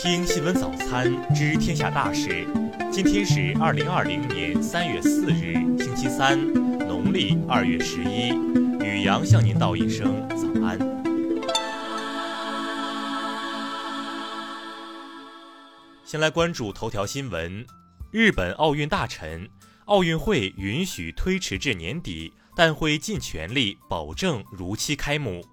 听新闻早餐知天下大事。今天是二零二零年三月四日，星期三，农历二月十一。雨阳向您道一声早安。先来关注头条新闻：日本奥运大臣，奥运会允许推迟至年底，但会尽全力保证如期开幕。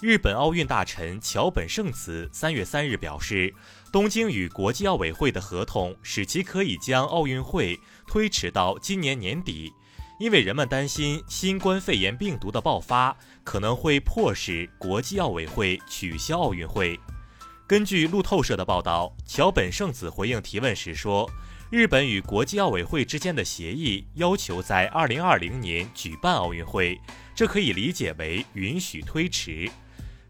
日本奥运大臣桥本圣子三月三日表示，东京与国际奥委会的合同使其可以将奥运会推迟到今年年底，因为人们担心新冠肺炎病毒的爆发可能会迫使国际奥委会取消奥运会。根据路透社的报道，桥本圣子回应提问时说，日本与国际奥委会之间的协议要求在二零二零年举办奥运会，这可以理解为允许推迟。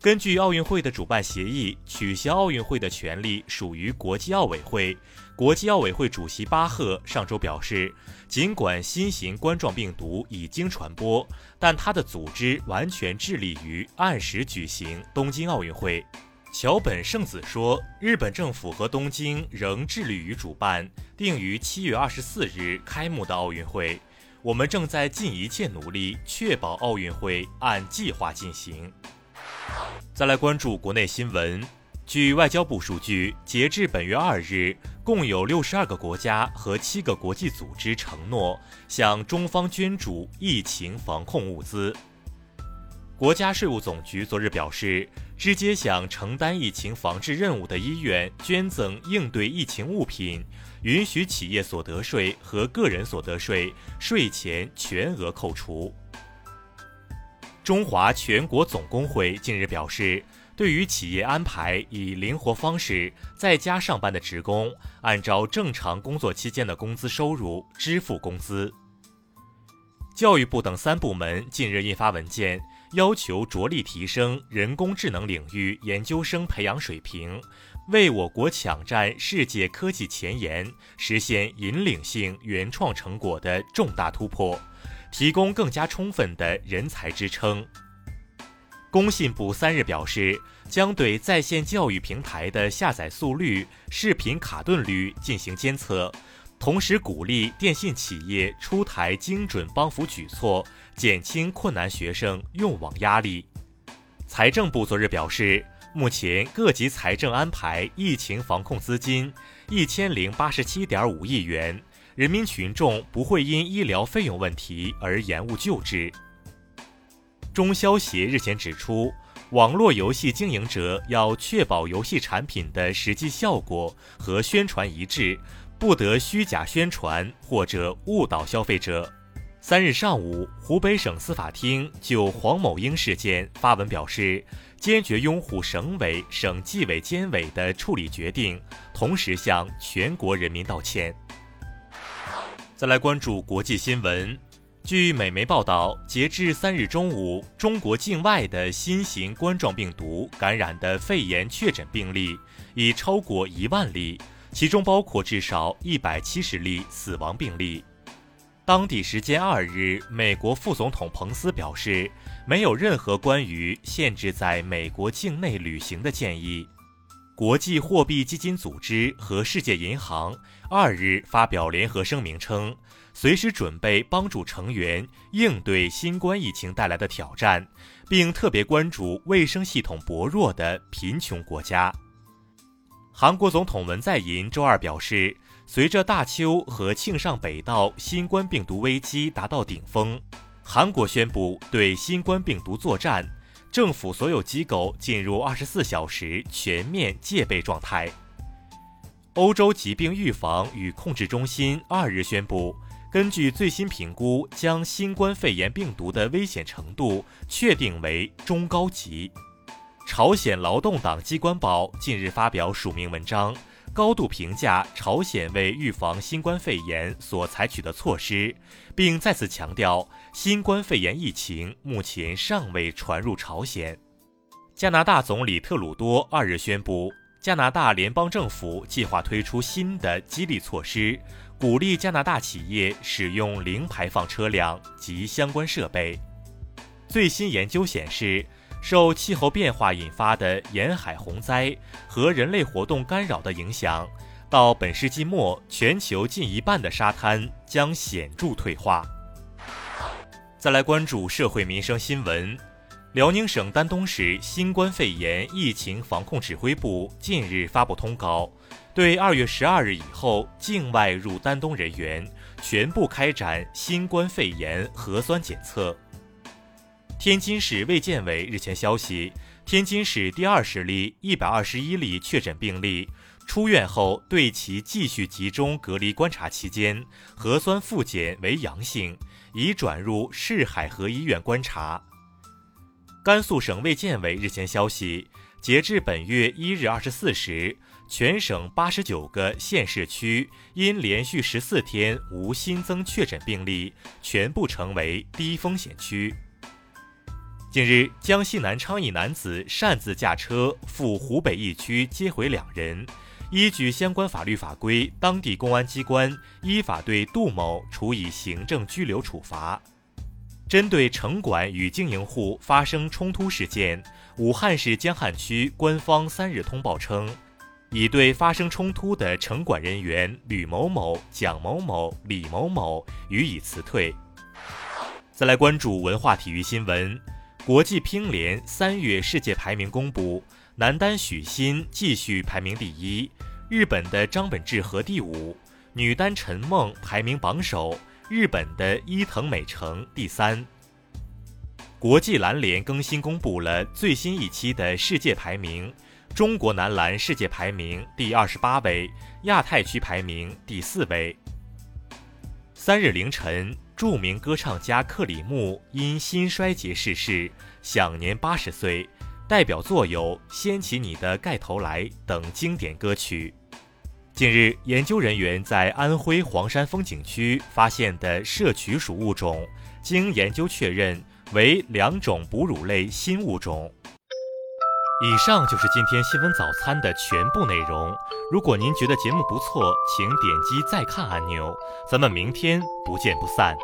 根据奥运会的主办协议，取消奥运会的权利属于国际奥委会。国际奥委会主席巴赫上周表示，尽管新型冠状病毒已经传播，但他的组织完全致力于按时举行东京奥运会。桥本圣子说，日本政府和东京仍致力于主办定于七月二十四日开幕的奥运会。我们正在尽一切努力确保奥运会按计划进行。再来关注国内新闻。据外交部数据，截至本月二日，共有六十二个国家和七个国际组织承诺向中方捐助疫情防控物资。国家税务总局昨日表示，直接向承担疫情防治任务的医院捐赠应对疫情物品，允许企业所得税和个人所得税税前全额扣除。中华全国总工会近日表示，对于企业安排以灵活方式在家上班的职工，按照正常工作期间的工资收入支付工资。教育部等三部门近日印发文件，要求着力提升人工智能领域研究生培养水平，为我国抢占世界科技前沿、实现引领性原创成果的重大突破。提供更加充分的人才支撑。工信部三日表示，将对在线教育平台的下载速率、视频卡顿率进行监测，同时鼓励电信企业出台精准帮扶举措，减轻困难学生用网压力。财政部昨日表示，目前各级财政安排疫情防控资金一千零八十七点五亿元。人民群众不会因医疗费用问题而延误救治。中消协日前指出，网络游戏经营者要确保游戏产品的实际效果和宣传一致，不得虚假宣传或者误导消费者。三日上午，湖北省司法厅就黄某英事件发文表示，坚决拥护省委、省纪委监委的处理决定，同时向全国人民道歉。再来关注国际新闻。据美媒报道，截至三日中午，中国境外的新型冠状病毒感染的肺炎确诊病例已超过一万例，其中包括至少一百七十例死亡病例。当地时间二日，美国副总统彭斯表示，没有任何关于限制在美国境内旅行的建议。国际货币基金组织和世界银行二日发表联合声明称，随时准备帮助成员应对新冠疫情带来的挑战，并特别关注卫生系统薄弱的贫穷国家。韩国总统文在寅周二表示，随着大邱和庆尚北道新冠病毒危机达到顶峰，韩国宣布对新冠病毒作战。政府所有机构进入二十四小时全面戒备状态。欧洲疾病预防与控制中心二日宣布，根据最新评估，将新冠肺炎病毒的危险程度确定为中高级。朝鲜劳动党机关报近日发表署名文章。高度评价朝鲜为预防新冠肺炎所采取的措施，并再次强调新冠肺炎疫情目前尚未传入朝鲜。加拿大总理特鲁多二日宣布，加拿大联邦政府计划推出新的激励措施，鼓励加拿大企业使用零排放车辆及相关设备。最新研究显示。受气候变化引发的沿海洪灾和人类活动干扰的影响，到本世纪末，全球近一半的沙滩将显著退化。再来关注社会民生新闻，辽宁省丹东市新冠肺炎疫情防控指挥部近日发布通告，对二月十二日以后境外入丹东人员全部开展新冠肺炎核酸检测。天津市卫健委日前消息，天津市第二十例一百二十一例确诊病例出院后，对其继续集中隔离观察期间核酸复检为阳性，已转入市海河医院观察。甘肃省卫健委日前消息，截至本月一日二十四时，全省八十九个县市区因连续十四天无新增确诊病例，全部成为低风险区。近日，江西南昌一男子擅自驾车赴湖北一区接回两人，依据相关法律法规，当地公安机关依法对杜某处以行政拘留处罚。针对城管与经营户发生冲突事件，武汉市江汉区官方三日通报称，已对发生冲突的城管人员吕某某、蒋某某、李某某予以辞退。再来关注文化体育新闻。国际乒联三月世界排名公布，男单许昕继续排名第一，日本的张本智和第五；女单陈梦排名榜首，日本的伊藤美诚第三。国际篮联更新公布了最新一期的世界排名，中国男篮世界排名第二十八位，亚太区排名第四位。三日凌晨。著名歌唱家克里木因心衰竭逝世，享年八十岁。代表作有《掀起你的盖头来》等经典歌曲。近日，研究人员在安徽黄山风景区发现的摄取属物种，经研究确认为两种哺乳类新物种。以上就是今天新闻早餐的全部内容。如果您觉得节目不错，请点击再看按钮。咱们明天不见不散。